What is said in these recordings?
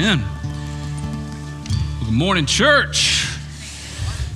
Amen. Well, good morning, church.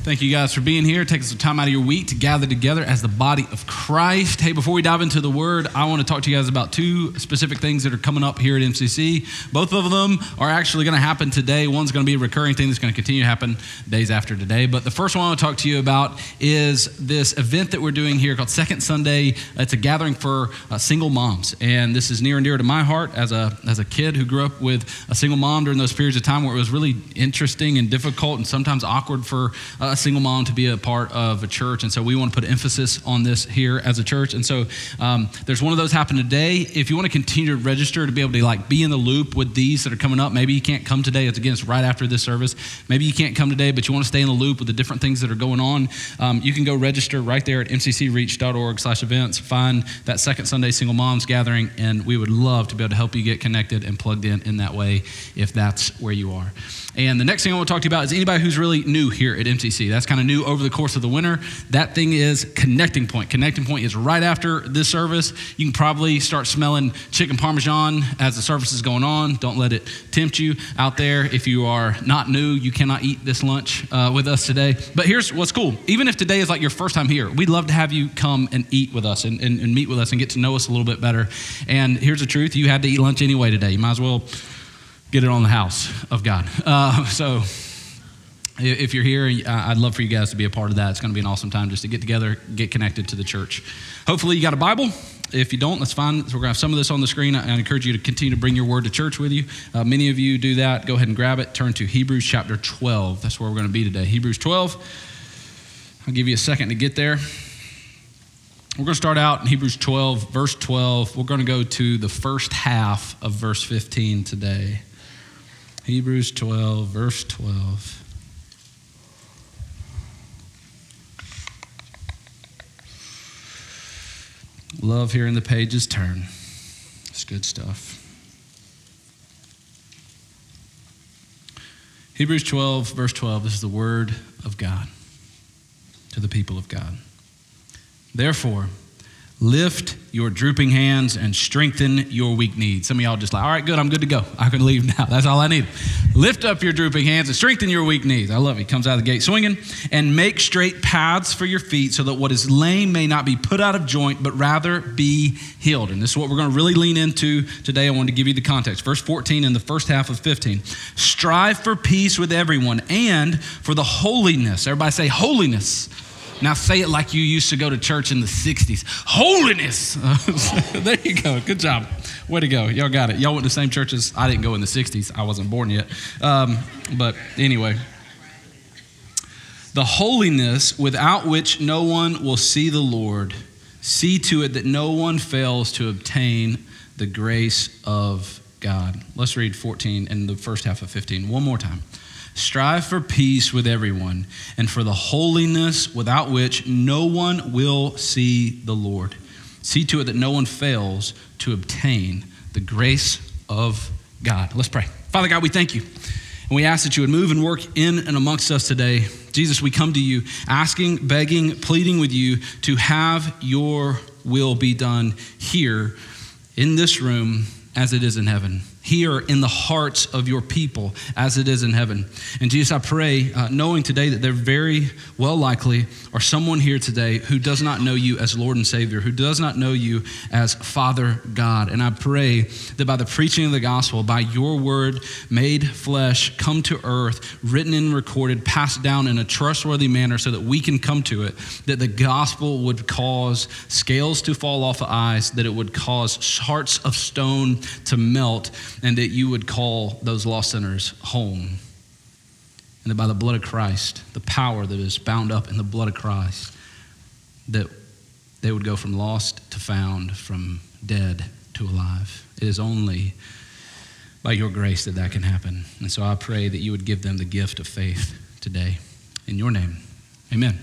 Thank you guys for being here, taking some time out of your week to gather together as the body of Christ. Hey, before we dive into the word, I want to talk to you guys about two specific things that are coming up here at MCC. Both of them are actually going to happen today. One's going to be a recurring thing that's going to continue to happen days after today. But the first one I want to talk to you about is this event that we're doing here called Second Sunday. It's a gathering for uh, single moms. And this is near and dear to my heart as a, as a kid who grew up with a single mom during those periods of time where it was really interesting and difficult and sometimes awkward for uh, a single mom to be a part of a church. And so we want to put emphasis on this here as a church. And so um, there's one of those happening today. If you want to continue to register to be able to like be in the loop with these that are coming up, maybe you can't come today. It's again, it's right after this service. Maybe you can't come today, but you want to stay in the loop with the different things that are going on. Um, you can go register right there at mccreach.org slash events. Find that second Sunday single moms gathering, and we would love to be able to help you get connected and plugged in in that way if that's where you are. And the next thing I want to talk to you about is anybody who's really new here at MCC. That's kind of new over the course of the winter. That thing is Connecting Point. Connecting Point is right after this service. You can probably start smelling chicken parmesan as the service is going on. Don't let it tempt you out there. If you are not new, you cannot eat this lunch uh, with us today. But here's what's cool. Even if today is like your first time here, we'd love to have you come and eat with us and, and, and meet with us and get to know us a little bit better. And here's the truth you had to eat lunch anyway today. You might as well get it on the house of God. Uh, so if you're here, I'd love for you guys to be a part of that. It's going to be an awesome time just to get together, get connected to the church. Hopefully, you got a Bible. If you don't, that's fine. We're going to have some of this on the screen. I encourage you to continue to bring your word to church with you. Uh, many of you do that. Go ahead and grab it. Turn to Hebrews chapter 12. That's where we're going to be today. Hebrews 12. I'll give you a second to get there. We're going to start out in Hebrews 12, verse 12. We're going to go to the first half of verse 15 today. Hebrews 12, verse 12. Love hearing the pages turn. It's good stuff. Hebrews 12, verse 12. This is the word of God to the people of God. Therefore, Lift your drooping hands and strengthen your weak knees. Some of y'all just like, all right, good, I'm good to go. I can leave now. That's all I need. Lift up your drooping hands and strengthen your weak knees. I love it. Comes out of the gate swinging and make straight paths for your feet so that what is lame may not be put out of joint, but rather be healed. And this is what we're going to really lean into today. I want to give you the context. Verse 14 in the first half of 15. Strive for peace with everyone and for the holiness. Everybody say holiness now say it like you used to go to church in the 60s. Holiness. there you go. Good job. Way to go. Y'all got it. Y'all went to the same churches. I didn't go in the 60s. I wasn't born yet. Um, but anyway. The holiness without which no one will see the Lord. See to it that no one fails to obtain the grace of God. Let's read 14 and the first half of 15 one more time. Strive for peace with everyone and for the holiness without which no one will see the Lord. See to it that no one fails to obtain the grace of God. Let's pray. Father God, we thank you. And we ask that you would move and work in and amongst us today. Jesus, we come to you asking, begging, pleading with you to have your will be done here in this room as it is in heaven here in the hearts of your people as it is in heaven. And Jesus, I pray, uh, knowing today that there very well likely are someone here today who does not know you as Lord and Savior, who does not know you as Father God. And I pray that by the preaching of the gospel, by your word made flesh, come to earth, written and recorded, passed down in a trustworthy manner so that we can come to it, that the gospel would cause scales to fall off of eyes, that it would cause hearts of stone to melt and that you would call those lost sinners home. And that by the blood of Christ, the power that is bound up in the blood of Christ, that they would go from lost to found, from dead to alive. It is only by your grace that that can happen. And so I pray that you would give them the gift of faith today. In your name, amen.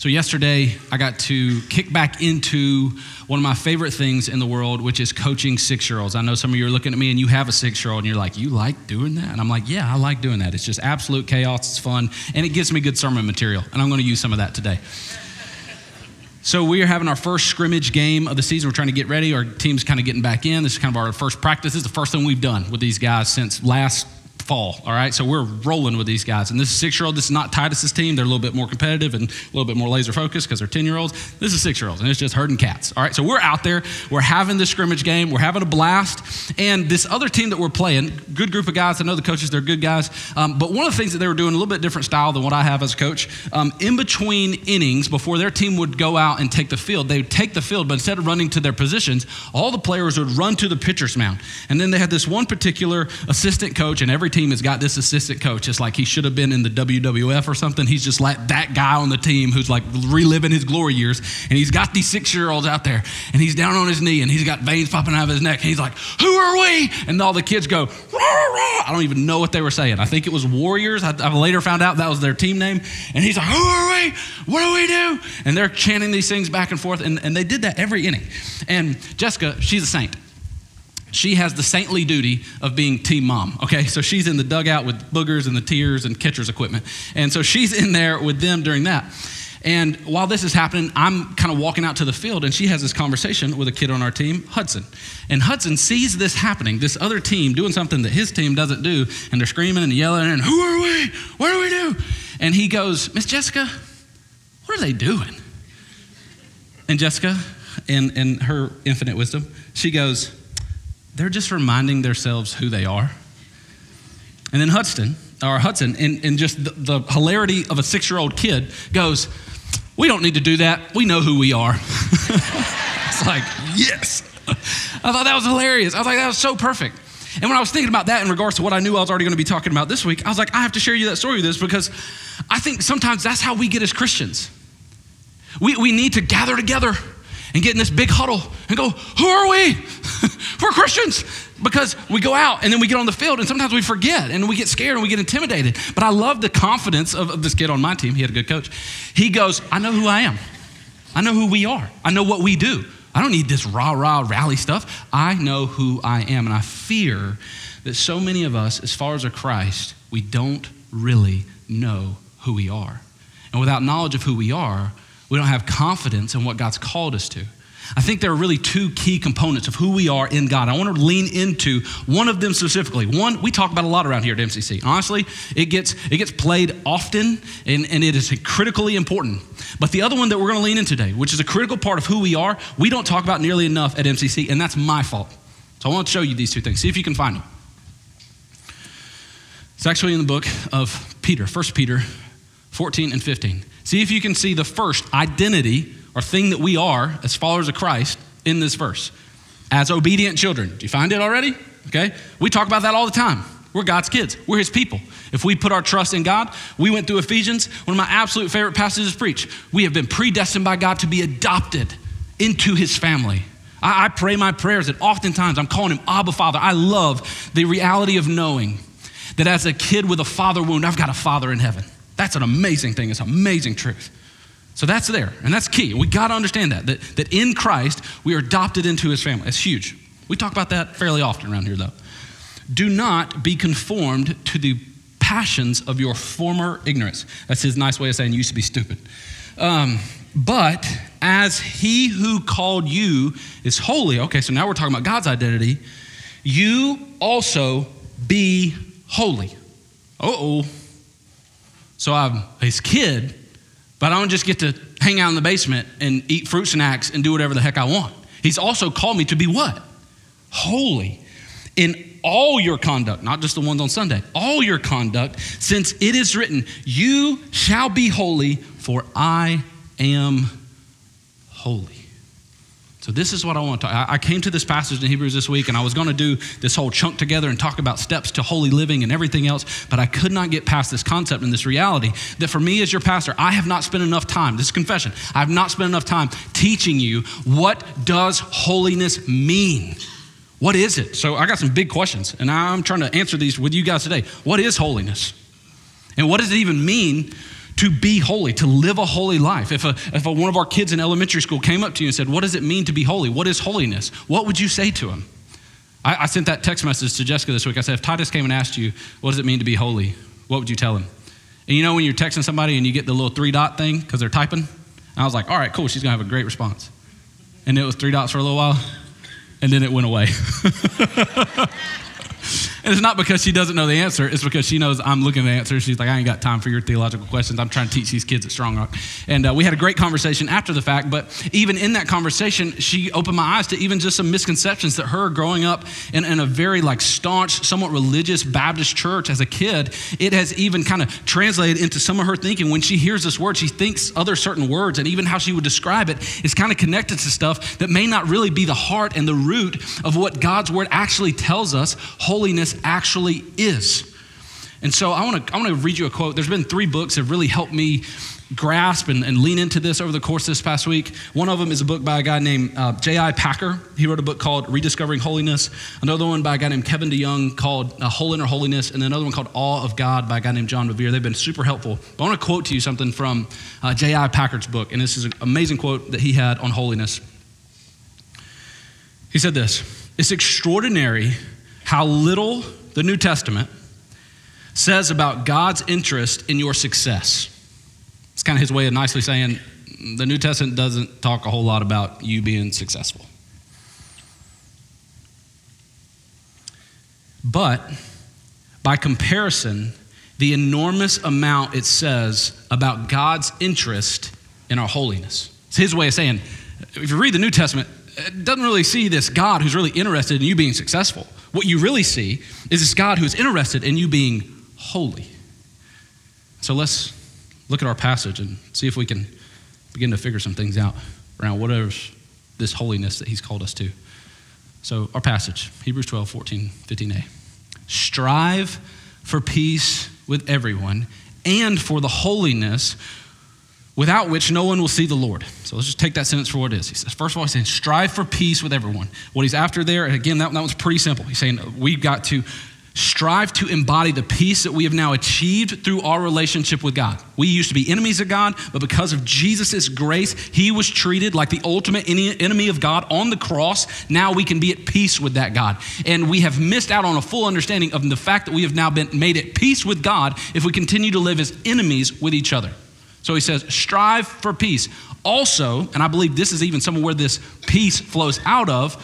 So, yesterday, I got to kick back into one of my favorite things in the world, which is coaching six year olds. I know some of you are looking at me and you have a six year old and you're like, You like doing that? And I'm like, Yeah, I like doing that. It's just absolute chaos. It's fun. And it gives me good sermon material. And I'm going to use some of that today. So we are having our first scrimmage game of the season. We're trying to get ready. Our team's kind of getting back in. This is kind of our first practice. This is the first thing we've done with these guys since last fall. All right, so we're rolling with these guys. And this six year old. This is not Titus's team. They're a little bit more competitive and a little bit more laser focused because they're 10 year olds. This is six year olds, and it's just herding cats. All right, so we're out there. We're having this scrimmage game. We're having a blast. And this other team that we're playing, good group of guys. I know the coaches, they're good guys. Um, but one of the things that they were doing, a little bit different style than what I have as a coach, um, in between innings, before their team would go out and take the field, they would take the field, but instead of running to their positions, all the players would run to the pitcher's mound. And then they had this one particular assistant coach, and every team has got this assistant coach. It's like he should have been in the WWF or something. He's just like that guy on the team who's like reliving his glory years. And he's got these six year olds out there and he's down on his knee and he's got veins popping out of his neck. And he's like, Who are we? And all the kids go, rah, rah. I don't even know what they were saying. I think it was Warriors. I, I later found out that was their team name. And he's like, Who are we? What do we do? And they're chanting these things back and forth. And, and they did that every inning. And Jessica, she's a saint she has the saintly duty of being team mom. Okay, so she's in the dugout with boogers and the tears and catcher's equipment. And so she's in there with them during that. And while this is happening, I'm kind of walking out to the field, and she has this conversation with a kid on our team, Hudson. And Hudson sees this happening, this other team doing something that his team doesn't do, and they're screaming and yelling, and who are we? What do we do? And he goes, Miss Jessica, what are they doing? And Jessica, in, in her infinite wisdom, she goes, they're just reminding themselves who they are. And then Hudson, or Hudson, in, in just the, the hilarity of a six year old kid, goes, We don't need to do that. We know who we are. it's like, yes. I thought that was hilarious. I was like, that was so perfect. And when I was thinking about that in regards to what I knew I was already going to be talking about this week, I was like, I have to share you that story with this because I think sometimes that's how we get as Christians. We, we need to gather together and get in this big huddle and go, Who are we? We're Christians. Because we go out and then we get on the field and sometimes we forget and we get scared and we get intimidated. But I love the confidence of, of this kid on my team. He had a good coach. He goes, I know who I am. I know who we are. I know what we do. I don't need this rah rah rally stuff. I know who I am. And I fear that so many of us, as far as a Christ, we don't really know who we are. And without knowledge of who we are, we don't have confidence in what God's called us to. I think there are really two key components of who we are in God. I want to lean into one of them specifically. One, we talk about a lot around here at MCC. Honestly, it gets, it gets played often and, and it is critically important. But the other one that we're going to lean in today, which is a critical part of who we are, we don't talk about nearly enough at MCC, and that's my fault. So I want to show you these two things. See if you can find them. It's actually in the book of Peter, 1 Peter 14 and 15. See if you can see the first identity or thing that we are as followers of Christ in this verse as obedient children. Do you find it already? Okay. We talk about that all the time. We're God's kids. We're His people. If we put our trust in God, we went through Ephesians, one of my absolute favorite passages preach. We have been predestined by God to be adopted into His family. I, I pray my prayers that oftentimes I'm calling Him Abba Father. I love the reality of knowing that as a kid with a father wound, I've got a father in heaven. That's an amazing thing. It's amazing truth. So that's there, and that's key. We got to understand that, that, that in Christ, we are adopted into his family. It's huge. We talk about that fairly often around here, though. Do not be conformed to the passions of your former ignorance. That's his nice way of saying you used to be stupid. Um, but as he who called you is holy, okay, so now we're talking about God's identity, you also be holy. Oh. So I'm his kid, but I don't just get to hang out in the basement and eat fruit snacks and do whatever the heck I want. He's also called me to be what? Holy in all your conduct, not just the ones on Sunday, all your conduct, since it is written, You shall be holy, for I am holy. So, this is what I want to talk. I came to this passage in Hebrews this week, and I was going to do this whole chunk together and talk about steps to holy living and everything else, but I could not get past this concept and this reality that for me as your pastor, I have not spent enough time, this is confession, I have not spent enough time teaching you what does holiness mean? What is it? So, I got some big questions, and I'm trying to answer these with you guys today. What is holiness? And what does it even mean to be holy, to live a holy life. If, a, if a, one of our kids in elementary school came up to you and said, What does it mean to be holy? What is holiness? What would you say to him? I, I sent that text message to Jessica this week. I said, If Titus came and asked you, What does it mean to be holy? What would you tell him? And you know when you're texting somebody and you get the little three dot thing because they're typing? I was like, all right, cool, she's going to have a great response. And it was three dots for a little while, and then it went away. And it's not because she doesn't know the answer, it's because she knows I'm looking at the answer. She's like, I ain't got time for your theological questions. I'm trying to teach these kids at Strong Rock. And uh, we had a great conversation after the fact, but even in that conversation, she opened my eyes to even just some misconceptions that her growing up in, in a very like staunch, somewhat religious Baptist church as a kid, it has even kind of translated into some of her thinking. When she hears this word, she thinks other certain words, and even how she would describe it is kind of connected to stuff that may not really be the heart and the root of what God's word actually tells us holiness actually is. And so I want to I want to read you a quote. There's been three books that have really helped me grasp and, and, lean into this over the course this past week. One of them is a book by a guy named uh, J.I. Packer. He wrote a book called Rediscovering Holiness. Another one by a guy named Kevin DeYoung called uh, Hole in Our Holiness. And another one called Awe of God by a guy named John Bevere. They've been super helpful. But I want to quote to you something from uh, J.I. Packer's book. And this is an amazing quote that he had on holiness. He said this It's extraordinary how little the New Testament says about God's interest in your success. It's kind of his way of nicely saying the New Testament doesn't talk a whole lot about you being successful. But by comparison, the enormous amount it says about God's interest in our holiness. It's his way of saying, if you read the New Testament, it doesn't really see this God who's really interested in you being successful. What you really see is this God who's interested in you being holy. So let's look at our passage and see if we can begin to figure some things out around whatever this holiness that he's called us to. So, our passage, Hebrews 12, 14, 15a. Strive for peace with everyone and for the holiness without which no one will see the Lord. So let's just take that sentence for what it is. He says, first of all, he's saying, strive for peace with everyone. What he's after there, and again, that, that one's pretty simple. He's saying, we've got to strive to embody the peace that we have now achieved through our relationship with God. We used to be enemies of God, but because of Jesus' grace, he was treated like the ultimate enemy of God on the cross. Now we can be at peace with that God. And we have missed out on a full understanding of the fact that we have now been made at peace with God if we continue to live as enemies with each other. So he says, strive for peace. Also, and I believe this is even somewhere where this peace flows out of,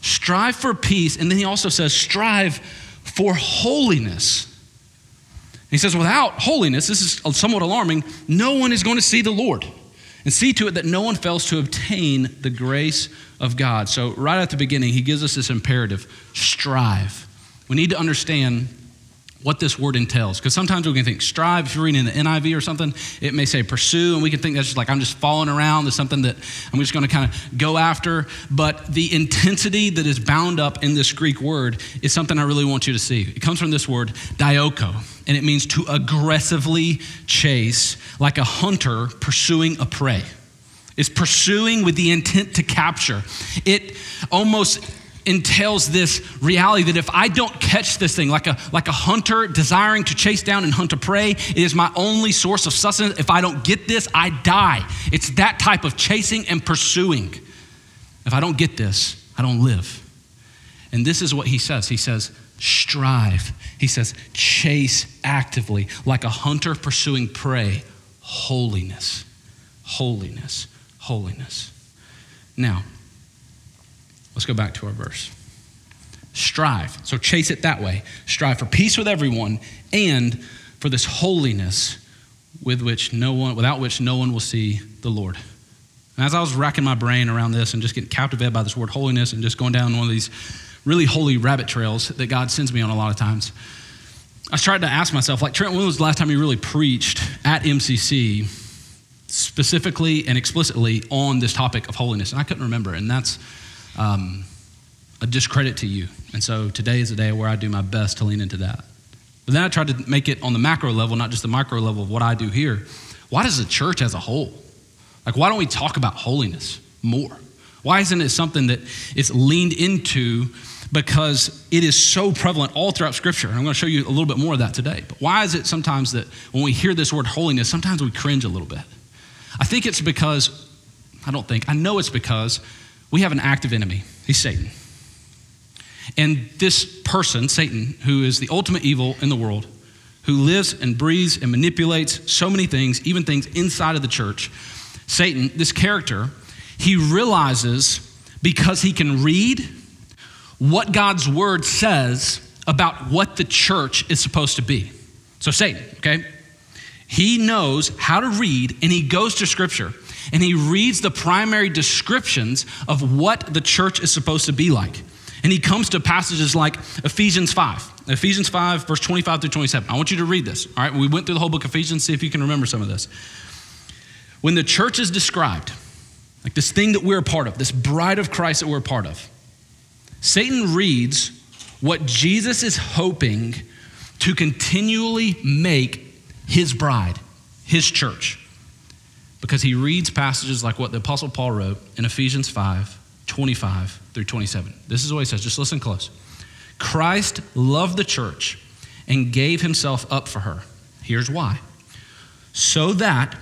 strive for peace. And then he also says, strive for holiness. he says, without holiness, this is somewhat alarming, no one is going to see the Lord. And see to it that no one fails to obtain the grace of God. So, right at the beginning, he gives us this imperative strive. We need to understand what this word entails. Because sometimes we can think strive, if you're reading the NIV or something, it may say pursue, and we can think that's just like I'm just following around. There's something that I'm just going to kind of go after. But the intensity that is bound up in this Greek word is something I really want you to see. It comes from this word, dioko, and it means to aggressively chase, like a hunter pursuing a prey. It's pursuing with the intent to capture. It almost entails this reality that if I don't catch this thing, like a, like a hunter desiring to chase down and hunt a prey, it is my only source of sustenance. If I don't get this, I die. It's that type of chasing and pursuing. If I don't get this, I don't live. And this is what he says. He says, strive. He says, chase actively, like a hunter pursuing prey. Holiness, holiness, holiness. Now, Let's go back to our verse. Strive. So chase it that way. Strive for peace with everyone and for this holiness with which no one, without which no one will see the Lord. And as I was racking my brain around this and just getting captivated by this word holiness and just going down one of these really holy rabbit trails that God sends me on a lot of times, I tried to ask myself, like, Trent, when was the last time you really preached at MCC specifically and explicitly on this topic of holiness? And I couldn't remember. And that's um, a discredit to you. And so today is a day where I do my best to lean into that. But then I tried to make it on the macro level, not just the micro level of what I do here. Why does the church as a whole? Like, why don't we talk about holiness more? Why isn't it something that is leaned into because it is so prevalent all throughout Scripture? And I'm going to show you a little bit more of that today. But why is it sometimes that when we hear this word holiness, sometimes we cringe a little bit? I think it's because, I don't think, I know it's because we have an active enemy. He's Satan. And this person, Satan, who is the ultimate evil in the world, who lives and breathes and manipulates so many things, even things inside of the church, Satan, this character, he realizes because he can read what God's word says about what the church is supposed to be. So, Satan, okay, he knows how to read and he goes to scripture and he reads the primary descriptions of what the church is supposed to be like. And he comes to passages like Ephesians 5. Ephesians 5, verse 25 through 27. I want you to read this. All right, we went through the whole book of Ephesians, see if you can remember some of this. When the church is described, like this thing that we're a part of, this bride of Christ that we're a part of, Satan reads what Jesus is hoping to continually make his bride, his church. Because he reads passages like what the Apostle Paul wrote in Ephesians 5 25 through 27. This is what he says. Just listen close. Christ loved the church and gave himself up for her. Here's why so that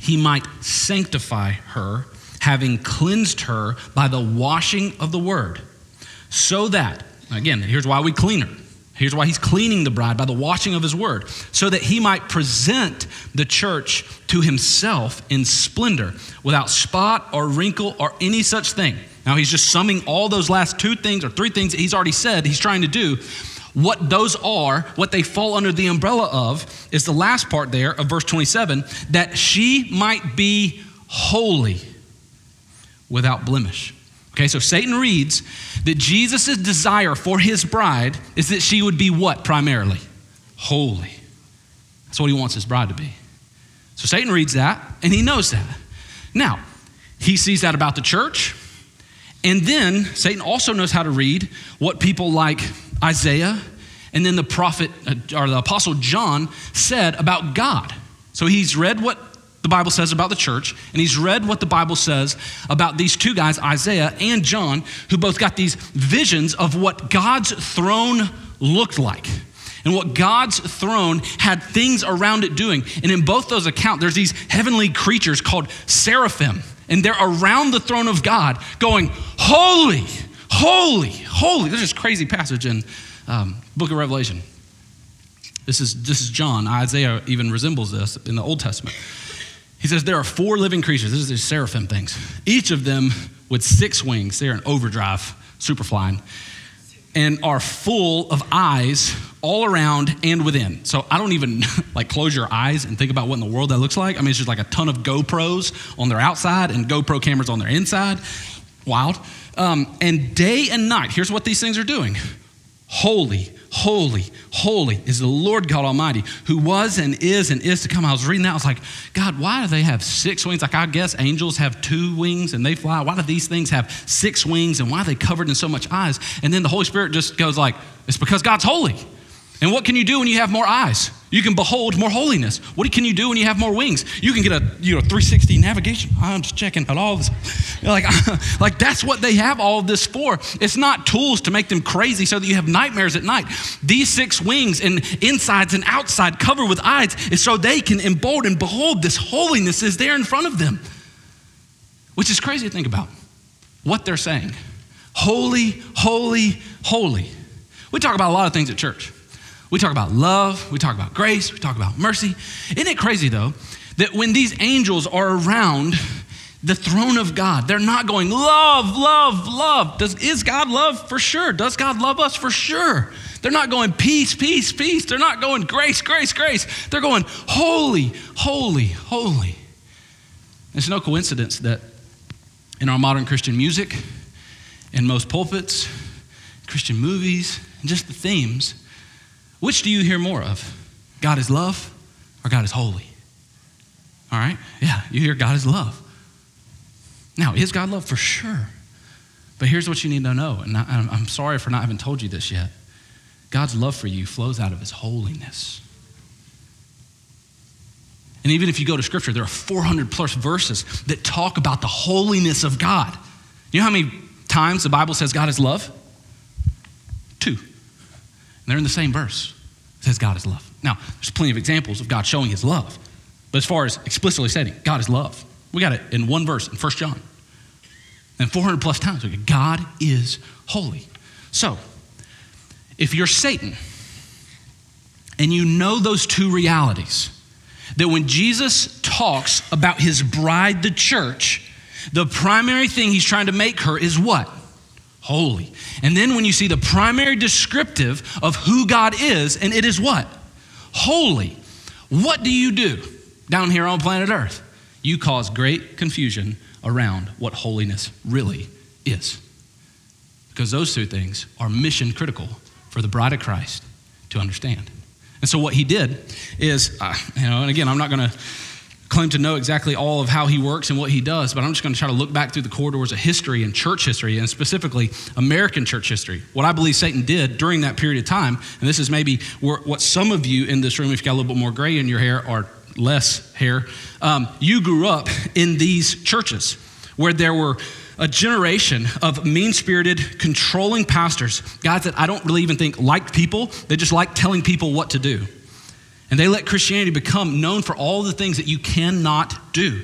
he might sanctify her, having cleansed her by the washing of the word. So that, again, here's why we clean her. Here's why he's cleaning the bride by the washing of his word, so that he might present the church to himself in splendor, without spot or wrinkle or any such thing. Now he's just summing all those last two things or three things that he's already said he's trying to do. What those are, what they fall under the umbrella of, is the last part there of verse 27 that she might be holy without blemish. Okay, so Satan reads that Jesus' desire for his bride is that she would be what primarily? Holy. That's what he wants his bride to be. So Satan reads that, and he knows that. Now, he sees that about the church, and then Satan also knows how to read what people like Isaiah and then the prophet uh, or the apostle John said about God. So he's read what the Bible says about the church, and he's read what the Bible says about these two guys, Isaiah and John, who both got these visions of what God's throne looked like and what God's throne had things around it doing. And in both those accounts, there's these heavenly creatures called seraphim, and they're around the throne of God going, Holy, holy, holy. There's this crazy passage in um, book of Revelation. This is, this is John. Isaiah even resembles this in the Old Testament. He says there are four living creatures. This is the seraphim things. Each of them with six wings. They're in overdrive, super flying, and are full of eyes all around and within. So I don't even like close your eyes and think about what in the world that looks like. I mean, it's just like a ton of GoPros on their outside and GoPro cameras on their inside. Wild. Um, and day and night, here's what these things are doing Holy, holy, holy is the Lord God Almighty, who was and is and is to come. I was reading that. I was like, God, why do they have six wings? Like, I guess angels have two wings and they fly. Why do these things have six wings and why are they covered in so much eyes? And then the Holy Spirit just goes like, it's because God's holy. And what can you do when you have more eyes? You can behold more holiness. What can you do when you have more wings? You can get a you know 360 navigation. I'm just checking out all this. Like, like that's what they have all this for. It's not tools to make them crazy so that you have nightmares at night. These six wings and insides and outside covered with eyes is so they can embolden behold this holiness is there in front of them. Which is crazy to think about. What they're saying. Holy, holy, holy. We talk about a lot of things at church. We talk about love, we talk about grace, we talk about mercy. Isn't it crazy though that when these angels are around the throne of God, they're not going, love, love, love. Does, is God love? For sure. Does God love us? For sure. They're not going peace, peace, peace. They're not going grace, grace, grace. They're going holy, holy, holy. It's no coincidence that in our modern Christian music, in most pulpits, Christian movies, and just the themes, which do you hear more of? God is love or God is holy? All right? Yeah, you hear God is love. Now, is God love? For sure. But here's what you need to know, and I'm sorry for not having told you this yet. God's love for you flows out of his holiness. And even if you go to scripture, there are 400 plus verses that talk about the holiness of God. You know how many times the Bible says God is love? Two. And they're in the same verse says God is love. Now, there's plenty of examples of God showing his love. But as far as explicitly saying God is love, we got it in one verse in 1 John. And 400 plus times, we God is holy. So, if you're Satan and you know those two realities, that when Jesus talks about his bride, the church, the primary thing he's trying to make her is what? Holy. And then when you see the primary descriptive of who God is, and it is what? Holy. What do you do down here on planet Earth? You cause great confusion around what holiness really is. Because those two things are mission critical for the bride of Christ to understand. And so what he did is, uh, you know, and again, I'm not going to claim to know exactly all of how he works and what he does, but I'm just going to try to look back through the corridors of history and church history, and specifically American church history. What I believe Satan did during that period of time, and this is maybe what some of you in this room, if you got a little bit more gray in your hair or less hair, um, you grew up in these churches where there were a generation of mean spirited, controlling pastors, guys that I don't really even think liked people. They just like telling people what to do. And they let Christianity become known for all the things that you cannot do.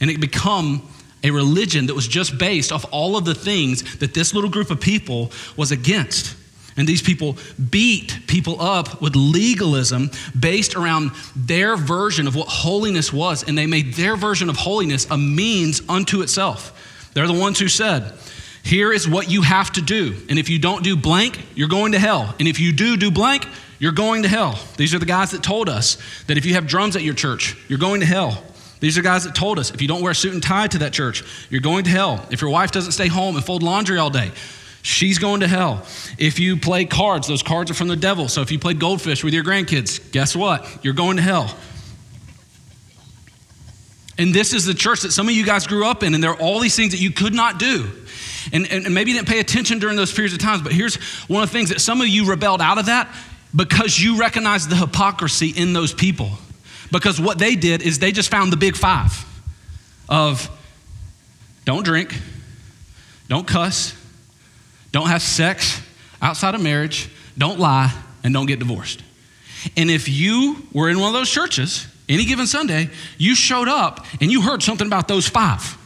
And it become a religion that was just based off all of the things that this little group of people was against. And these people beat people up with legalism based around their version of what holiness was. And they made their version of holiness a means unto itself. They're the ones who said, Here is what you have to do. And if you don't do blank, you're going to hell. And if you do do blank, you're going to hell. These are the guys that told us that if you have drums at your church, you're going to hell. These are guys that told us if you don't wear a suit and tie to that church, you're going to hell. If your wife doesn't stay home and fold laundry all day, she's going to hell. If you play cards, those cards are from the devil. So if you play goldfish with your grandkids, guess what? You're going to hell. And this is the church that some of you guys grew up in, and there are all these things that you could not do. And, and, and maybe you didn't pay attention during those periods of times, but here's one of the things that some of you rebelled out of that because you recognize the hypocrisy in those people. Because what they did is they just found the big five of don't drink, don't cuss, don't have sex outside of marriage, don't lie, and don't get divorced. And if you were in one of those churches, any given Sunday, you showed up and you heard something about those five.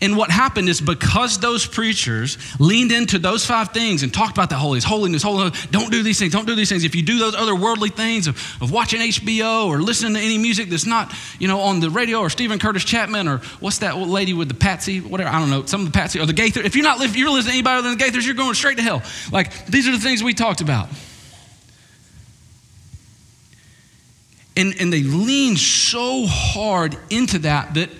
And what happened is because those preachers leaned into those five things and talked about that holiness, holiness, holiness, don't do these things, don't do these things. If you do those other worldly things of, of watching HBO or listening to any music that's not, you know, on the radio or Steven Curtis Chapman or what's that lady with the Patsy, whatever, I don't know, some of the Patsy or the Gaither. If you're not, if you're listening to anybody other than the Gaithers, you're going straight to hell. Like, these are the things we talked about. And, and they lean so hard into that that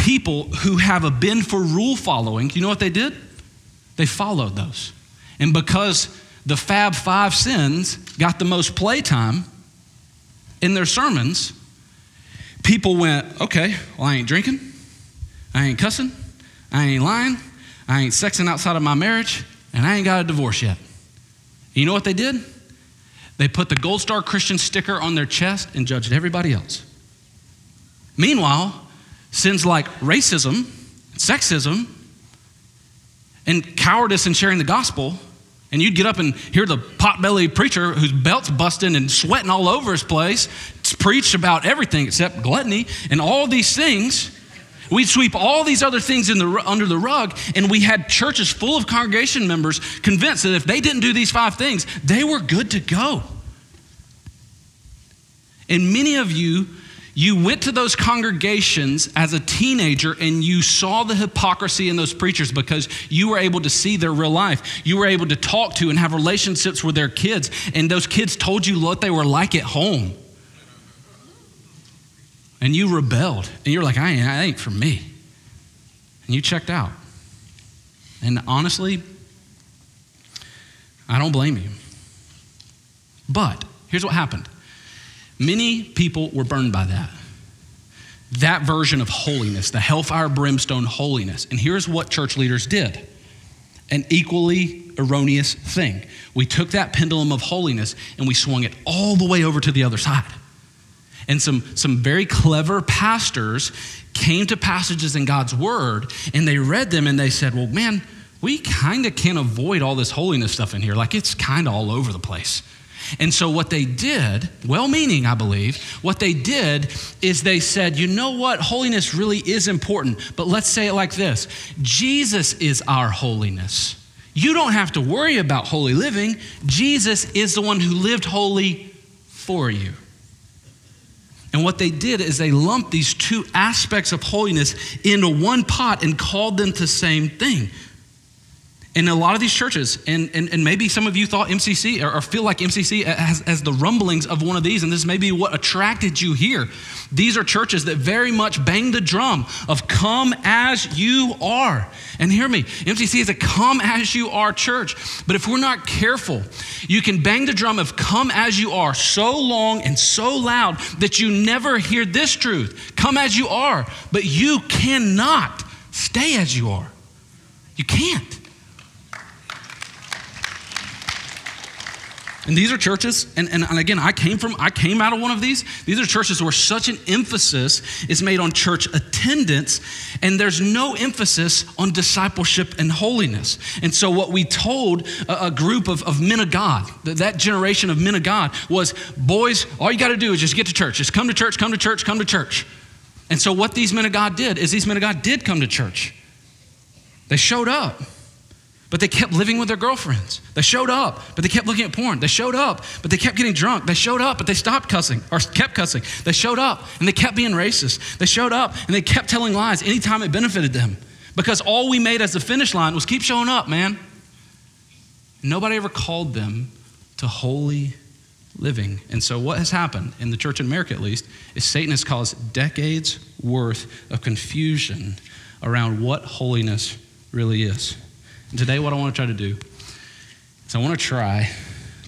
people who have a bend for rule following, you know what they did? They followed those. And because the Fab Five sins got the most playtime in their sermons, people went, okay, well, I ain't drinking, I ain't cussing, I ain't lying, I ain't sexing outside of my marriage, and I ain't got a divorce yet. You know what they did? They put the Gold Star Christian sticker on their chest and judged everybody else. Meanwhile, sins like racism, sexism, and cowardice in sharing the gospel, and you'd get up and hear the potbelly preacher whose belt's busting and sweating all over his place preach about everything except gluttony and all these things. We'd sweep all these other things the, under the rug, and we had churches full of congregation members convinced that if they didn't do these five things, they were good to go. And many of you, you went to those congregations as a teenager and you saw the hypocrisy in those preachers because you were able to see their real life. You were able to talk to and have relationships with their kids, and those kids told you what they were like at home and you rebelled and you're like, I ain't, I ain't for me. And you checked out. And honestly, I don't blame you. But here's what happened many people were burned by that. That version of holiness, the hellfire brimstone holiness. And here's what church leaders did an equally erroneous thing. We took that pendulum of holiness and we swung it all the way over to the other side. And some, some very clever pastors came to passages in God's word and they read them and they said, well, man, we kind of can't avoid all this holiness stuff in here. Like it's kind of all over the place. And so, what they did, well meaning, I believe, what they did is they said, you know what? Holiness really is important. But let's say it like this Jesus is our holiness. You don't have to worry about holy living. Jesus is the one who lived holy for you. And what they did is they lumped these two aspects of holiness into one pot and called them the same thing. In a lot of these churches, and, and, and maybe some of you thought MCC or, or feel like MCC has, has the rumblings of one of these, and this may be what attracted you here. These are churches that very much bang the drum of come as you are. And hear me, MCC is a come as you are church. But if we're not careful, you can bang the drum of come as you are so long and so loud that you never hear this truth come as you are, but you cannot stay as you are. You can't. And these are churches, and, and, and, again, I came from, I came out of one of these. These are churches where such an emphasis is made on church attendance, and there's no emphasis on discipleship and holiness. And so, what we told a, a group of, of men of God, that, that generation of men of God, was boys, all you got to do is just get to church. Just come to church, come to church, come to church. And so, what these men of God did is these men of God did come to church. They showed up. But they kept living with their girlfriends. They showed up, but they kept looking at porn. They showed up, but they kept getting drunk. They showed up, but they stopped cussing or kept cussing. They showed up and they kept being racist. They showed up and they kept telling lies anytime it benefited them. Because all we made as the finish line was keep showing up, man. Nobody ever called them to holy living. And so, what has happened in the church in America, at least, is Satan has caused decades worth of confusion around what holiness really is. And today, what I want to try to do is I want to try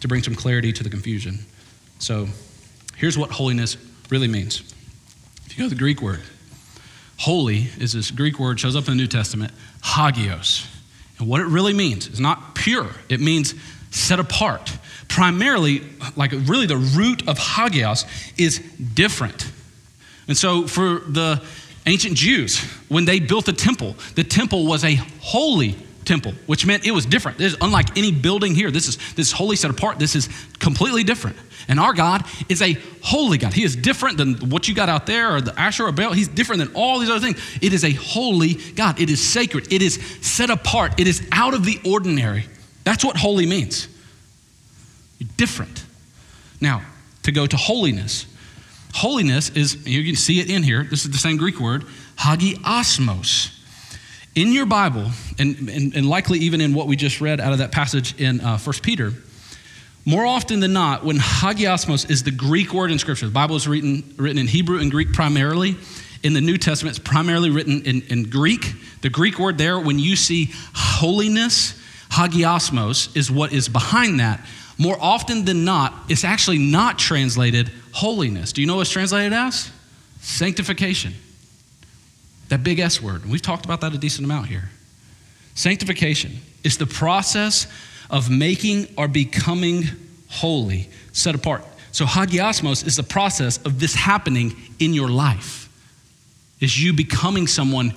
to bring some clarity to the confusion. So, here's what holiness really means. If you go to the Greek word, holy is this Greek word, shows up in the New Testament, hagios. And what it really means is not pure, it means set apart. Primarily, like really the root of hagios is different. And so for the ancient Jews, when they built the temple, the temple was a holy temple, which meant it was different. This is unlike any building here. This is this is holy set apart. This is completely different. And our God is a holy God. He is different than what you got out there or the Asher or Baal. He's different than all these other things. It is a holy God. It is sacred. It is set apart. It is out of the ordinary. That's what holy means. You're different. Now, to go to holiness. Holiness is, you can see it in here. This is the same Greek word, hagiasmos. In your Bible, and, and, and, likely even in what we just read out of that passage in uh, 1 Peter, more often than not, when hagiasmos is the Greek word in Scripture, the Bible is written, written in Hebrew and Greek primarily. In the New Testament, it's primarily written in, in Greek. The Greek word there, when you see holiness, hagiasmos is what is behind that. More often than not, it's actually not translated holiness. Do you know what it's translated as? Sanctification. That big S word. We've talked about that a decent amount here. Sanctification is the process of making or becoming holy, set apart. So hagiasmos is the process of this happening in your life. Is you becoming someone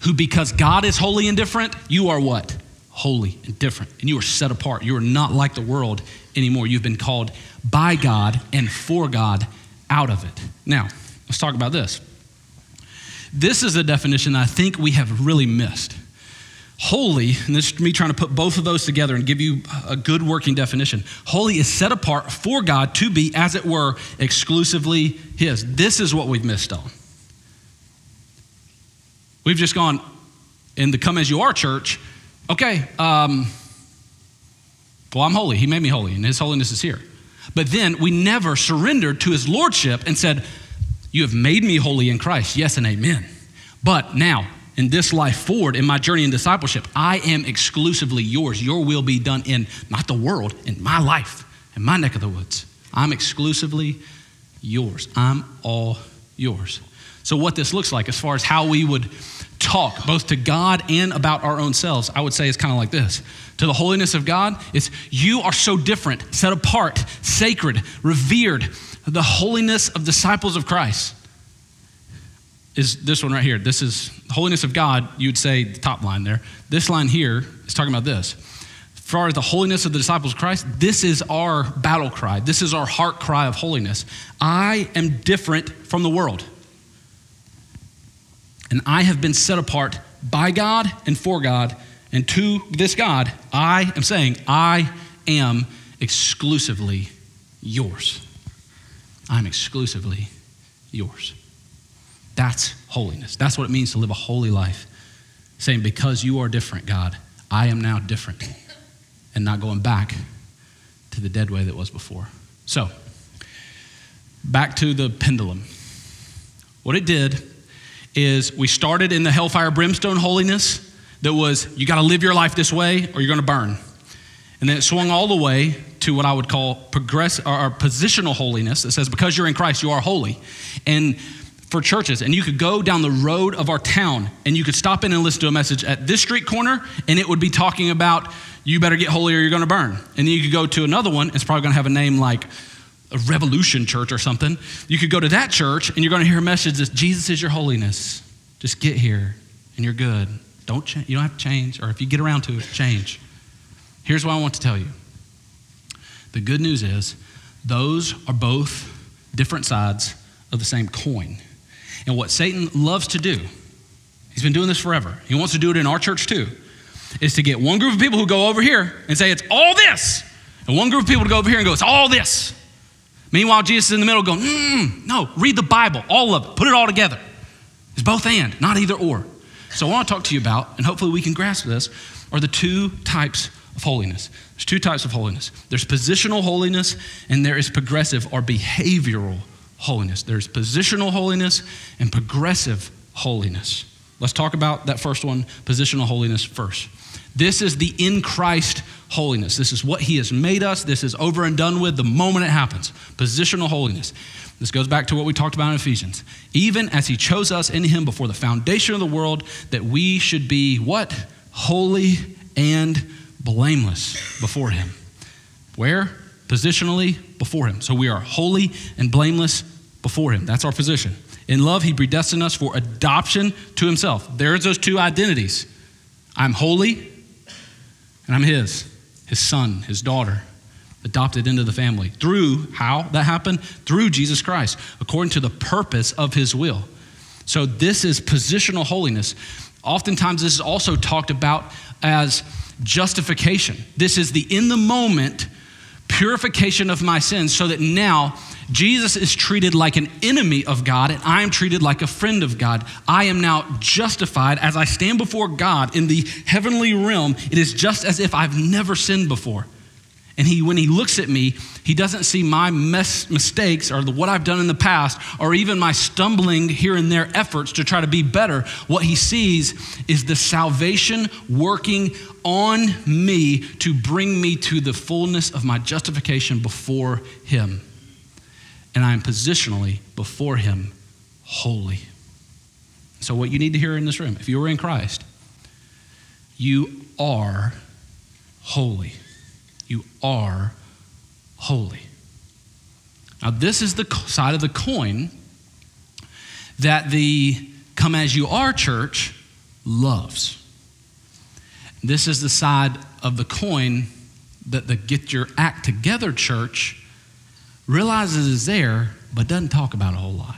who, because God is holy and different, you are what? Holy and different. And you are set apart. You are not like the world anymore. You've been called by God and for God out of it. Now, let's talk about this. This is a definition I think we have really missed. Holy, and this is me trying to put both of those together and give you a good working definition. Holy is set apart for God to be, as it were, exclusively His. This is what we've missed on. We've just gone in the Come As You Are church, okay, um, well, I'm holy. He made me holy, and His holiness is here. But then we never surrendered to His Lordship and said, you have made me holy in Christ. Yes and amen. But now, in this life forward, in my journey in discipleship, I am exclusively yours. Your will be done in not the world, in my life, in my neck of the woods. I'm exclusively yours. I'm all yours. So, what this looks like as far as how we would talk both to God and about our own selves, I would say it's kind of like this. To the holiness of God, it's you are so different, set apart, sacred, revered, the holiness of disciples of Christ is this one right here. This is holiness of God, you'd say the top line there. This line here is talking about this. As far as the holiness of the disciples of Christ, this is our battle cry. This is our heart cry of holiness. I am different from the world. And I have been set apart by God and for God. And to this God, I am saying, I am exclusively yours. I'm exclusively yours. That's holiness. That's what it means to live a holy life. Saying, because you are different, God, I am now different. And not going back to the dead way that was before. So, back to the pendulum. What it did is we started in the hellfire brimstone holiness that was you got to live your life this way or you're going to burn. And then it swung all the way to what I would call progress or positional holiness that says because you're in Christ you are holy. And for churches and you could go down the road of our town and you could stop in and listen to a message at this street corner and it would be talking about you better get holy or you're going to burn. And then you could go to another one, it's probably going to have a name like a Revolution Church or something. You could go to that church and you're going to hear a message that Jesus is your holiness. Just get here and you're good. Don't change. You don't have to change, or if you get around to it, change. Here's what I want to tell you. The good news is those are both different sides of the same coin. And what Satan loves to do, he's been doing this forever. He wants to do it in our church too, is to get one group of people who go over here and say it's all this, and one group of people to go over here and go it's all this. Meanwhile, Jesus is in the middle going, mm, no, read the Bible, all of it, put it all together. It's both and, not either or. So, I want to talk to you about, and hopefully we can grasp this, are the two types of holiness. There's two types of holiness there's positional holiness, and there is progressive or behavioral holiness. There's positional holiness and progressive holiness. Let's talk about that first one, positional holiness, first. This is the in Christ holiness. This is what He has made us. This is over and done with the moment it happens. Positional holiness. This goes back to what we talked about in Ephesians. Even as He chose us in Him before the foundation of the world, that we should be what? Holy and blameless before Him. Where? Positionally before Him. So we are holy and blameless before Him. That's our position. In love, He predestined us for adoption to Himself. There's those two identities I'm holy and I'm His, His son, His daughter, adopted into the family. Through how that happened? Through Jesus Christ, according to the purpose of His will. So this is positional holiness. Oftentimes, this is also talked about as justification. This is the in the moment purification of my sins so that now Jesus is treated like an enemy of God and I am treated like a friend of God. I am now justified as I stand before God in the heavenly realm. It is just as if I've never sinned before. And he, when he looks at me, he doesn't see my mistakes or the, what I've done in the past or even my stumbling here and there efforts to try to be better. What he sees is the salvation working on me to bring me to the fullness of my justification before him. And I am positionally before him holy. So, what you need to hear in this room, if you are in Christ, you are holy you are holy. Now, this is the side of the coin that the come as you are church loves. This is the side of the coin that the get your act together church realizes is there, but doesn't talk about a whole lot.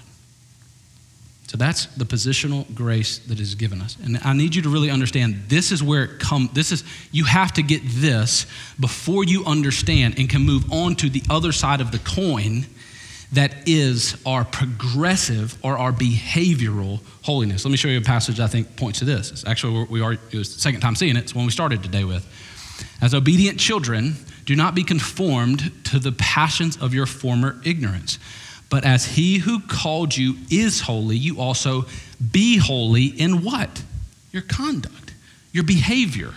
So that's the positional grace that is given us. And I need you to really understand this is where it comes. This is, you have to get this before you understand and can move on to the other side of the coin that is our progressive or our behavioral holiness. Let me show you a passage I think points to this. It's actually, we are, it was the second time seeing it. It's one we started today with. As obedient children, do not be conformed to the passions of your former ignorance but as he who called you is holy, you also be holy in what? Your conduct, your behavior.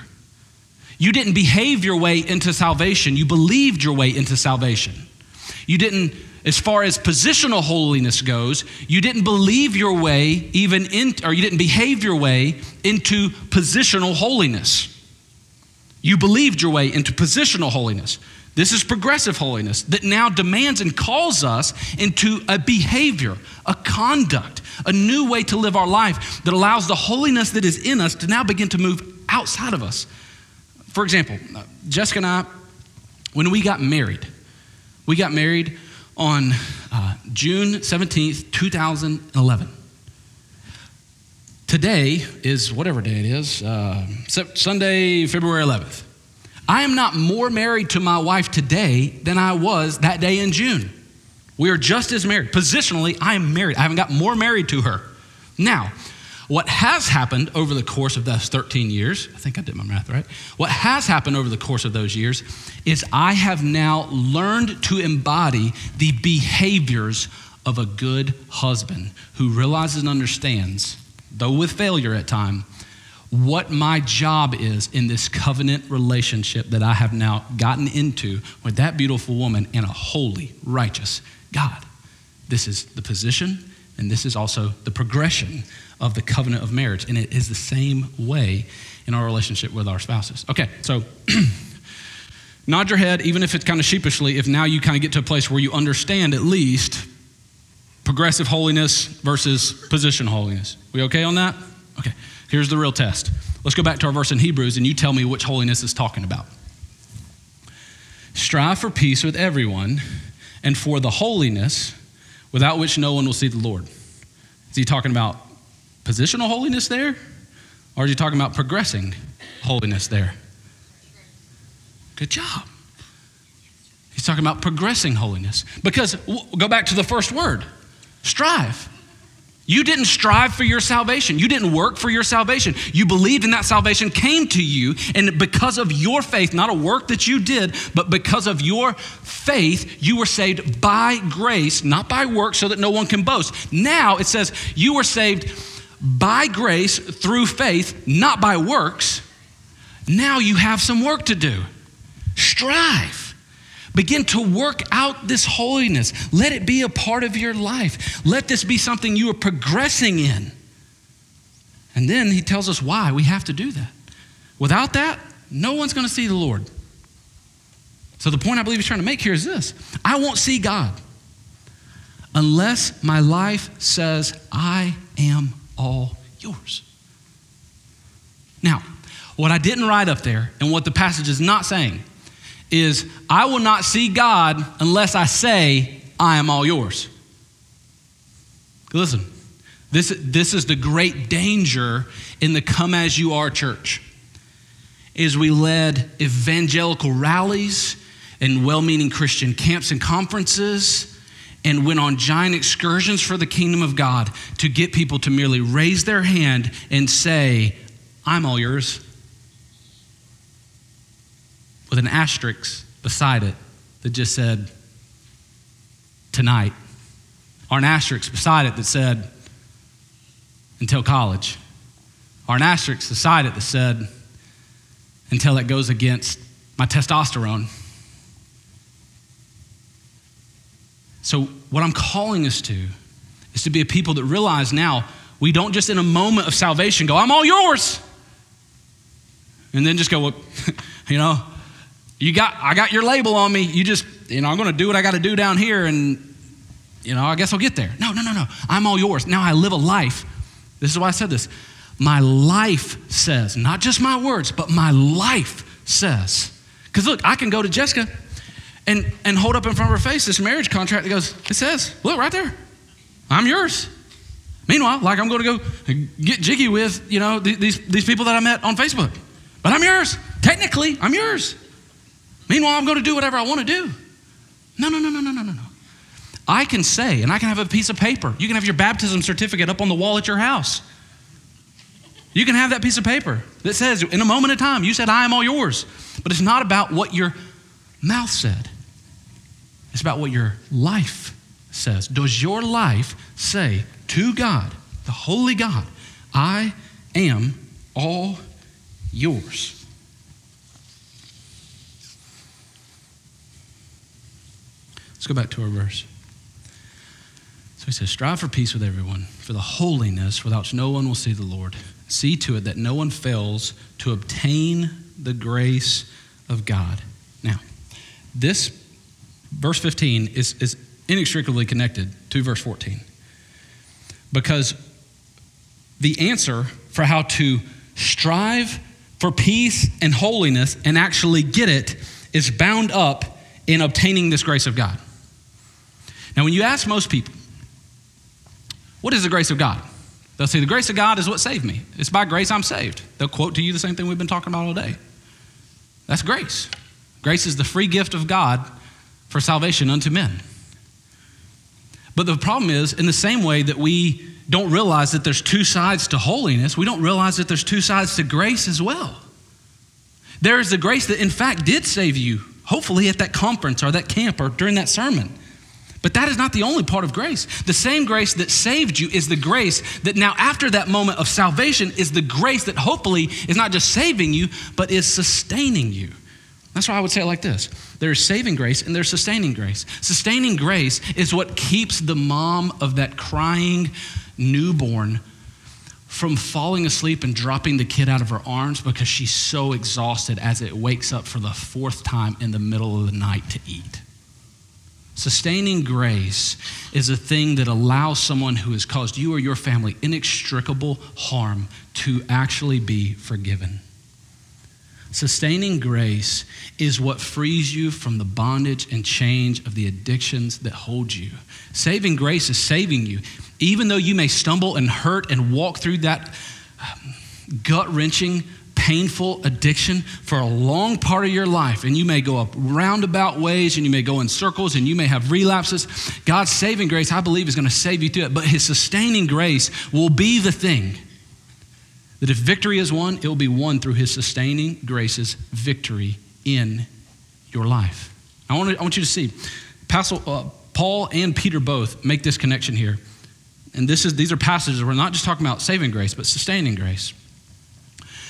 You didn't behave your way into salvation, you believed your way into salvation. You didn't, as far as positional holiness goes, you didn't believe your way even in, or you didn't behave your way into positional holiness. You believed your way into positional holiness. This is progressive holiness that now demands and calls us into a behavior, a conduct, a new way to live our life that allows the holiness that is in us to now begin to move outside of us. For example, Jessica and I, when we got married, we got married on uh, June 17th, 2011. Today is whatever day it is, uh, Sunday, February 11th. I am not more married to my wife today than I was that day in June. We are just as married. Positionally, I am married. I haven't got more married to her. Now, what has happened over the course of those 13 years, I think I did my math right. What has happened over the course of those years is I have now learned to embody the behaviors of a good husband who realizes and understands, though with failure at time, what my job is in this covenant relationship that I have now gotten into with that beautiful woman and a holy, righteous God. This is the position, and this is also the progression of the covenant of marriage. And it is the same way in our relationship with our spouses. Okay, so nod your head, even if it's kind of sheepishly, if now you kind of get to a place where you understand at least progressive holiness versus position holiness. We okay on that? Okay. Here's the real test. Let's go back to our verse in Hebrews and you tell me which holiness is talking about. Strive for peace with everyone and for the holiness without which no one will see the Lord. Is he talking about positional holiness there? Or is he talking about progressing holiness there? Good job. He's talking about progressing holiness. Because, go back to the first word strive. You didn't strive for your salvation. You didn't work for your salvation. You believed in that salvation came to you, and because of your faith, not a work that you did, but because of your faith, you were saved by grace, not by works, so that no one can boast. Now it says you were saved by grace through faith, not by works. Now you have some work to do. Strive. Begin to work out this holiness. Let it be a part of your life. Let this be something you are progressing in. And then he tells us why we have to do that. Without that, no one's going to see the Lord. So the point I believe he's trying to make here is this I won't see God unless my life says, I am all yours. Now, what I didn't write up there and what the passage is not saying is I will not see God unless I say, I am all yours. Listen, this, this is the great danger in the come as you are church. Is we led evangelical rallies and well-meaning Christian camps and conferences and went on giant excursions for the kingdom of God to get people to merely raise their hand and say, I'm all yours with an asterisk beside it that just said, tonight. Or an asterisk beside it that said, until college. Or an asterisk beside it that said, until it goes against my testosterone. So, what I'm calling us to is to be a people that realize now we don't just in a moment of salvation go, I'm all yours. And then just go, well, you know, you got, I got your label on me. You just, you know, I'm going to do what I got to do down here and, you know, I guess I'll get there. No, no, no, no. I'm all yours. Now I live a life. This is why I said this. My life says, not just my words, but my life says. Because look, I can go to Jessica and, and hold up in front of her face this marriage contract that goes, it says, look right there, I'm yours. Meanwhile, like I'm going to go get jiggy with, you know, these, these people that I met on Facebook. But I'm yours. Technically, I'm yours. Meanwhile, I'm going to do whatever I want to do. No, no, no, no, no, no, no, no. I can say, and I can have a piece of paper. You can have your baptism certificate up on the wall at your house. You can have that piece of paper that says, in a moment of time, you said, I am all yours. But it's not about what your mouth said, it's about what your life says. Does your life say to God, the Holy God, I am all yours? Let's go back to our verse. So he says, Strive for peace with everyone, for the holiness without which no one will see the Lord. See to it that no one fails to obtain the grace of God. Now, this verse 15 is, is inextricably connected to verse 14. Because the answer for how to strive for peace and holiness and actually get it is bound up in obtaining this grace of God. Now, when you ask most people, what is the grace of God? They'll say, The grace of God is what saved me. It's by grace I'm saved. They'll quote to you the same thing we've been talking about all day. That's grace. Grace is the free gift of God for salvation unto men. But the problem is, in the same way that we don't realize that there's two sides to holiness, we don't realize that there's two sides to grace as well. There is the grace that, in fact, did save you, hopefully at that conference or that camp or during that sermon. But that is not the only part of grace. The same grace that saved you is the grace that now, after that moment of salvation, is the grace that hopefully is not just saving you, but is sustaining you. That's why I would say it like this there's saving grace and there's sustaining grace. Sustaining grace is what keeps the mom of that crying newborn from falling asleep and dropping the kid out of her arms because she's so exhausted as it wakes up for the fourth time in the middle of the night to eat. Sustaining grace is a thing that allows someone who has caused you or your family inextricable harm to actually be forgiven. Sustaining grace is what frees you from the bondage and change of the addictions that hold you. Saving grace is saving you. Even though you may stumble and hurt and walk through that um, gut wrenching painful addiction for a long part of your life, and you may go up roundabout ways and you may go in circles and you may have relapses, God's saving grace, I believe, is going to save you through it. But His sustaining grace will be the thing that if victory is won, it will be won through His sustaining grace's victory in your life. I want, to, I want you to see, Pastor, uh, Paul and Peter both make this connection here. And this is, these are passages we're not just talking about saving grace, but sustaining grace.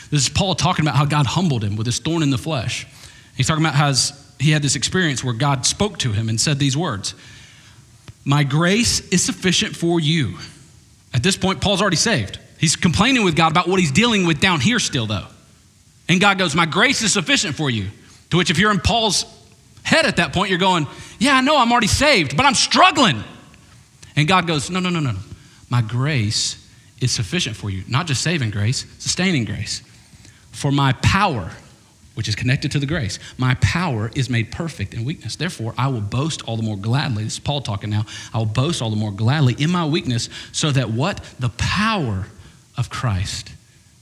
This is Paul talking about how God humbled him with his thorn in the flesh. He's talking about how he had this experience where God spoke to him and said these words My grace is sufficient for you. At this point, Paul's already saved. He's complaining with God about what he's dealing with down here still, though. And God goes, My grace is sufficient for you. To which, if you're in Paul's head at that point, you're going, Yeah, I know I'm already saved, but I'm struggling. And God goes, No, no, no, no. no. My grace is sufficient for you. Not just saving grace, sustaining grace. For my power, which is connected to the grace, my power is made perfect in weakness. Therefore, I will boast all the more gladly. This is Paul talking now. I will boast all the more gladly in my weakness, so that what? The power of Christ,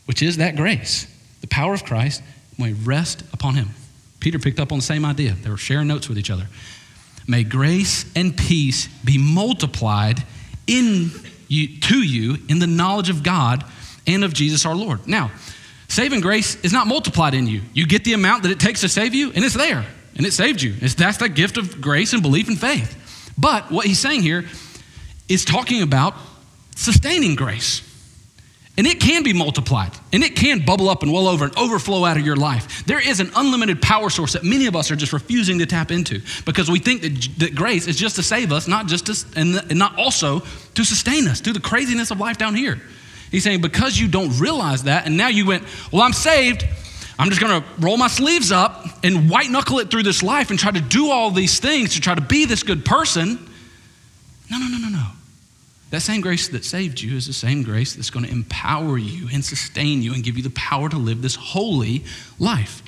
which is that grace, the power of Christ, may rest upon him. Peter picked up on the same idea. They were sharing notes with each other. May grace and peace be multiplied in you, to you in the knowledge of God and of Jesus our Lord. Now, Saving grace is not multiplied in you. You get the amount that it takes to save you, and it's there, and it saved you. It's, that's the gift of grace and belief and faith. But what he's saying here is talking about sustaining grace. And it can be multiplied, and it can bubble up and well over and overflow out of your life. There is an unlimited power source that many of us are just refusing to tap into because we think that, that grace is just to save us, not just to, and, and not also to sustain us through the craziness of life down here. He's saying, because you don't realize that, and now you went, well, I'm saved. I'm just to roll my sleeves up and white knuckle it through this life and try to do all these things to try to be this good person. No, no, no, no, no. That same grace that saved you is the same grace that's to empower you and sustain you and give you the power to live this holy life.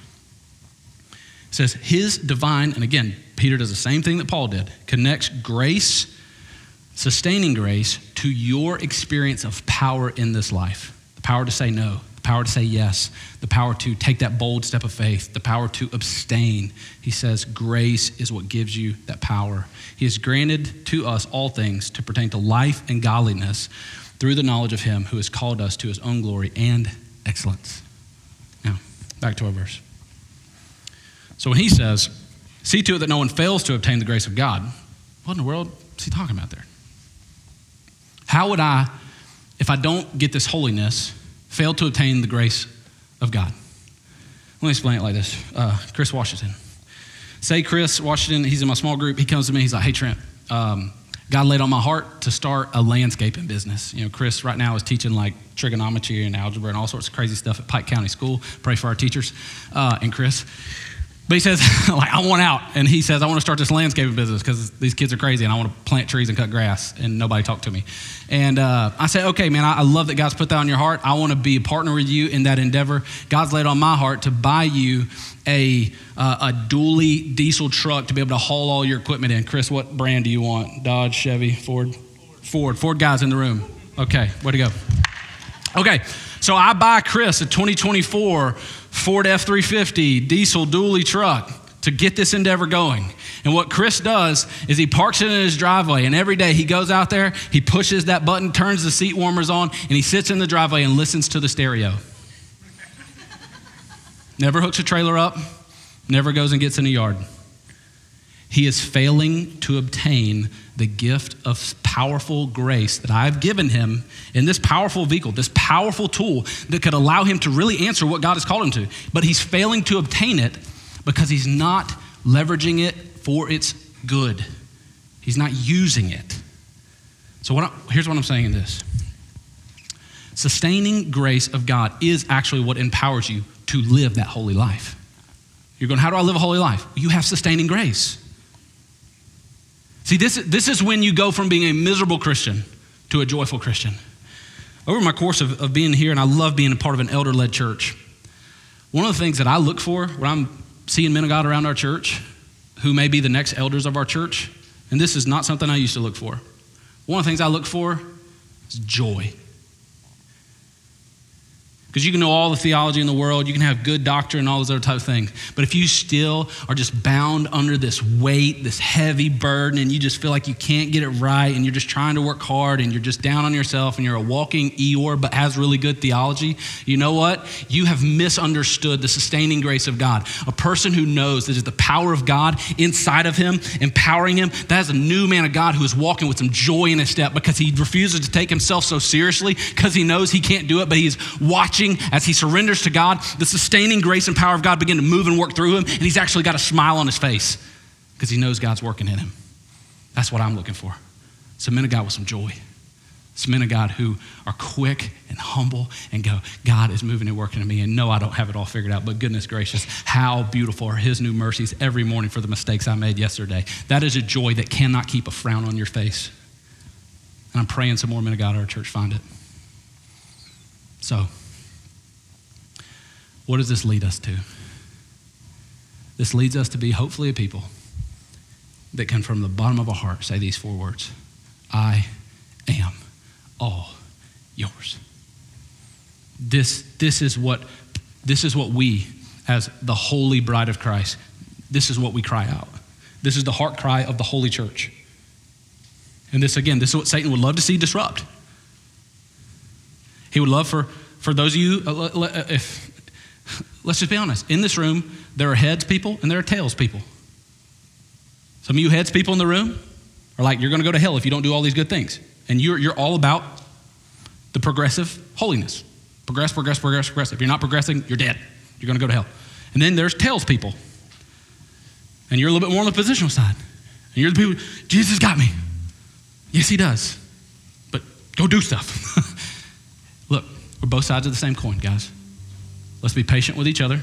It says, His divine, and again, Peter does the same thing that Paul did, connects grace sustaining grace to your experience of power in this life the power to say no, the power to say yes, the power to take that bold step of faith, the power to abstain. He says, Grace is what gives you that power. He has granted to us all things to pertain to life and godliness through the knowledge of Him who has called us to His own glory and excellence. Now, back to our verse. So when he says, See to it that no one fails to obtain the grace of God, what in the world is he talking about there? How would I, if I don't get this holiness, fail to obtain the grace of God? Let me explain it like this uh, Chris Washington. Say Chris Washington, he's in my small group. He comes to me, he's like, hey, Trent, um, God laid on my heart to start a landscaping business. You know, Chris right now is teaching like trigonometry and algebra and all sorts of crazy stuff at Pike County School. Pray for our teachers uh, and Chris. But he says, like, I want out. And he says, I want to start this landscaping business because these kids are crazy and I want to plant trees and cut grass and nobody talk to me. And uh, I say, okay, man, I, I, love that God's put that on your heart. I want to be a partner with you in that endeavor. God's laid on my heart to buy you a, uh, a dually diesel truck to be able to haul all your equipment in. Chris, what brand do you want? Dodge, Chevy, Ford? Ford. Ford guys in the room. Okay, way to go. Okay, so I buy Chris a 2024 Ford F 350 diesel dually truck. to get this endeavor going. And what Chris does is he parks it in his driveway, and every day he goes out there, he pushes that button, turns the seat warmers on, and he sits in the driveway and listens to the stereo. never hooks a trailer up, never goes and gets in a yard. He is failing to obtain the gift of powerful grace that I've given him in this powerful vehicle, this powerful tool that could allow him to really answer what God has called him to. But he's failing to obtain it because he's not leveraging it for its good. He's not using it. So what I, here's what I'm saying in this. Sustaining grace of God is actually what empowers you to live that holy life. You're going, how do I live a holy life? You have sustaining grace. See, this, this is when you go from being a miserable Christian to a joyful Christian. Over my course of, of being here, and I love being a part of an elder led church, one of the things that I look for when I'm seeing men of God around our church who may be the next elders of our church, and this is not something I used to look for. One of the things I look for is joy. Because you can know all the theology in the world, you can have good doctrine and all those other type of things. But if you still are just bound under this weight, this heavy burden, and you just feel like you can't get it right, and you're just trying to work hard, and you're just down on yourself, and you're a walking Eeyore but has really good theology, you know what? You have misunderstood the sustaining grace of God. A person who knows that is the power of God inside of him, empowering him, that is a new man of God who is walking with some joy in his step because he refuses to take himself so seriously because he knows he can't do it, but he's watching watching as he surrenders to God, the sustaining grace and power of God begin to move and work through him, and he's actually got a smile on his face because he knows God's working in him. That's what I'm looking for. Some men of God with some joy. Some men of God who are quick and humble and go, God is moving and working in me. And no, I don't have it all figured out, but goodness gracious, how beautiful are His new mercies every morning for the mistakes I made yesterday. That is a joy that cannot keep a frown on your face. And I'm praying some more men of God at our church find it. So, what does this lead us to? This leads us to be hopefully a people that can, from the bottom of our heart, say these four words I am all yours. This, this, is what, this is what we, as the holy bride of Christ, this is what we cry out. This is the heart cry of the holy church. And this, again, this is what Satan would love to see disrupt. He would love for, for those of you, uh, if, Let's just be honest. In this room, there are heads people and there are tails people. Some of you heads people in the room are like, you're going to go to hell if you don't do all these good things. And you're, you're all about the progressive holiness. Progress, progress, progress, progress. If you're not progressing, you're dead. You're going to go to hell. And then there's tails people. And you're a little bit more on the positional side. And you're the people, Jesus got me. Yes, he does. But go do stuff. Look, we're both sides of the same coin, guys. Let's be patient with each other.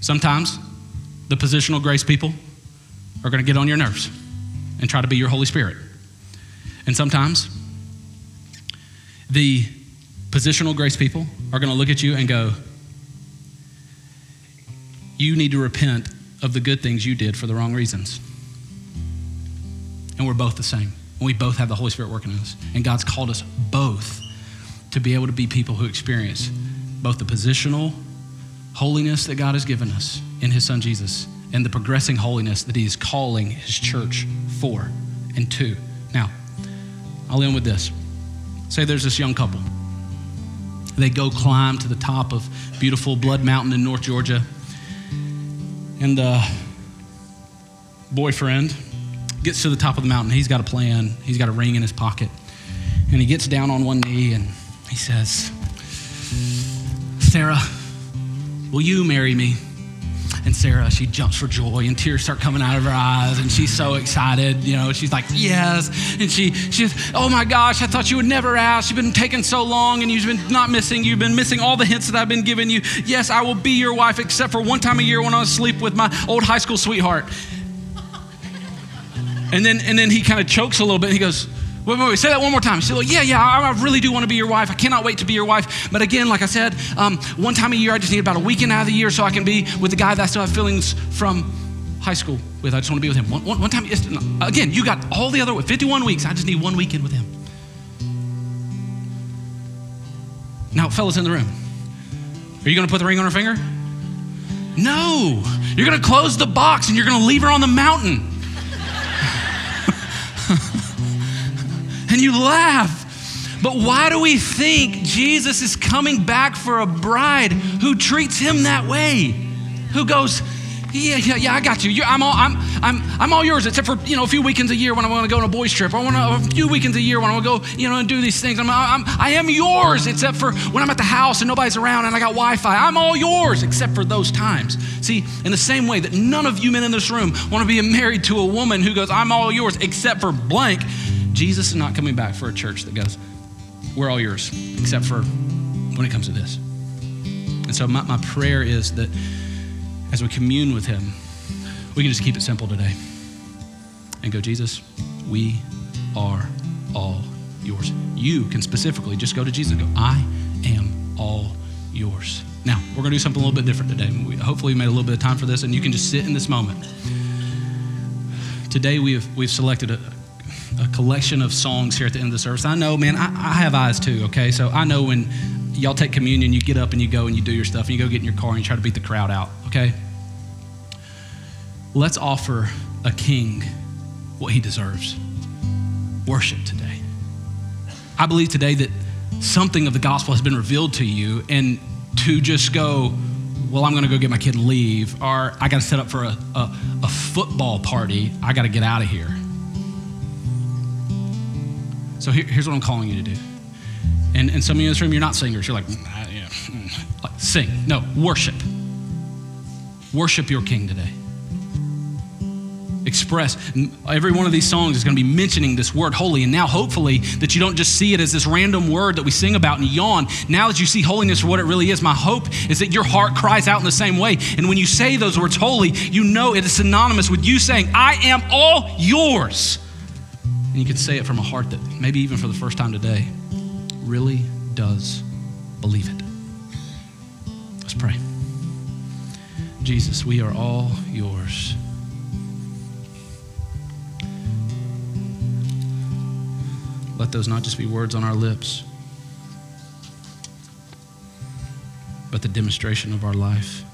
Sometimes the positional grace people are going to get on your nerves and try to be your Holy Spirit. And sometimes the positional grace people are going to look at you and go, You need to repent of the good things you did for the wrong reasons. And we're both the same. And we both have the Holy Spirit working in us. And God's called us both to be able to be people who experience both the positional holiness that God has given us in His Son Jesus and the progressing holiness that He is calling His church for and to. Now, I'll end with this. Say there's this young couple. They go climb to the top of beautiful Blood Mountain in North Georgia. And the boyfriend gets to the top of the mountain. He's got a plan, he's got a ring in his pocket. And he gets down on one knee and he says, Sarah, Will you marry me? And Sarah, she jumps for joy and tears start coming out of her eyes and she's so excited. You know, she's like, yes. And she, she's, oh my gosh, I thought you would never ask. You've been taking so long and you've been not missing. You've been missing all the hints that I've been giving you. Yes, I will be your wife except for one time a year when I was asleep with my old high school sweetheart. And then, and then he kind of chokes a little bit. And he goes, Wait, wait, wait, say that one more time. She said, well, yeah, yeah, I, I, really do want to be your wife. I cannot wait to be your wife. But again, like I said, um, one time a year, I just need about a weekend out of the year so I can be with the guy that I still have feelings from high school with. I just want to be with him. One, one, one time, again, you got all the other 51 weeks. I just need one weekend with him. Now, fellas in the room, are you going to put the ring on her finger? No, You're going to close the box and you're going to leave her on the mountain. and you laugh. But why do we think Jesus is coming back for a bride who treats him that way? Who goes, yeah, yeah, yeah, I got you. You're, I'm, all, I'm, I'm, I'm all yours, except for, you know, a few weekends a year when I want to go on a boys trip. I want a few weekends a year when I want to go, you know, and do these things. I'm, I'm, I am yours, except for when I'm at the house and nobody's around and I got Wi-Fi. I'm all yours, except for those times. See, in the same way that none of you men in this room want to be married to a woman who goes, I'm all yours, except for blank, Jesus is not coming back for a church that goes, we're all yours, except for when it comes to this. And so my, my prayer is that as we commune with Him, we can just keep it simple today and go, Jesus, we are all yours. You can specifically just go to Jesus and go, I am all yours. Now, we're going to do something a little bit different today. We, hopefully, we made a little bit of time for this, and you can just sit in this moment. Today, we have, we've selected a, a collection of songs here at the end of the service. I know, man, I, I have eyes too, okay? So I know when y'all take communion, you get up and you go and you do your stuff, and you go get in your car and you try to beat the crowd out, okay? Let's offer a king what he deserves worship today. I believe today that something of the gospel has been revealed to you, and to just go, well, I'm going to go get my kid and leave, or I got to set up for a, a, a football party, I got to get out of here. So here, here's what I'm calling you to do. And, and some of you in this room, you're not singers. You're like, mm, yeah, mm. like, sing. No, worship. Worship your king today. Express. Every one of these songs is going to be mentioning this word holy. And now, hopefully, that you don't just see it as this random word that we sing about and yawn. Now that you see holiness for what it really is, my hope is that your heart cries out in the same way. And when you say those words holy, you know it is synonymous with you saying, I am all yours. And you can say it from a heart that maybe even for the first time today really does believe it. Let's pray. Jesus, we are all yours. Let those not just be words on our lips, but the demonstration of our life.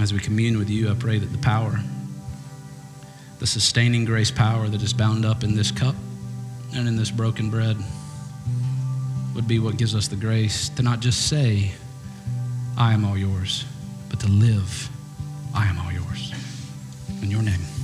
As we commune with you, I pray that the power, the sustaining grace power that is bound up in this cup and in this broken bread would be what gives us the grace to not just say, I am all yours, but to live, I am all yours. In your name.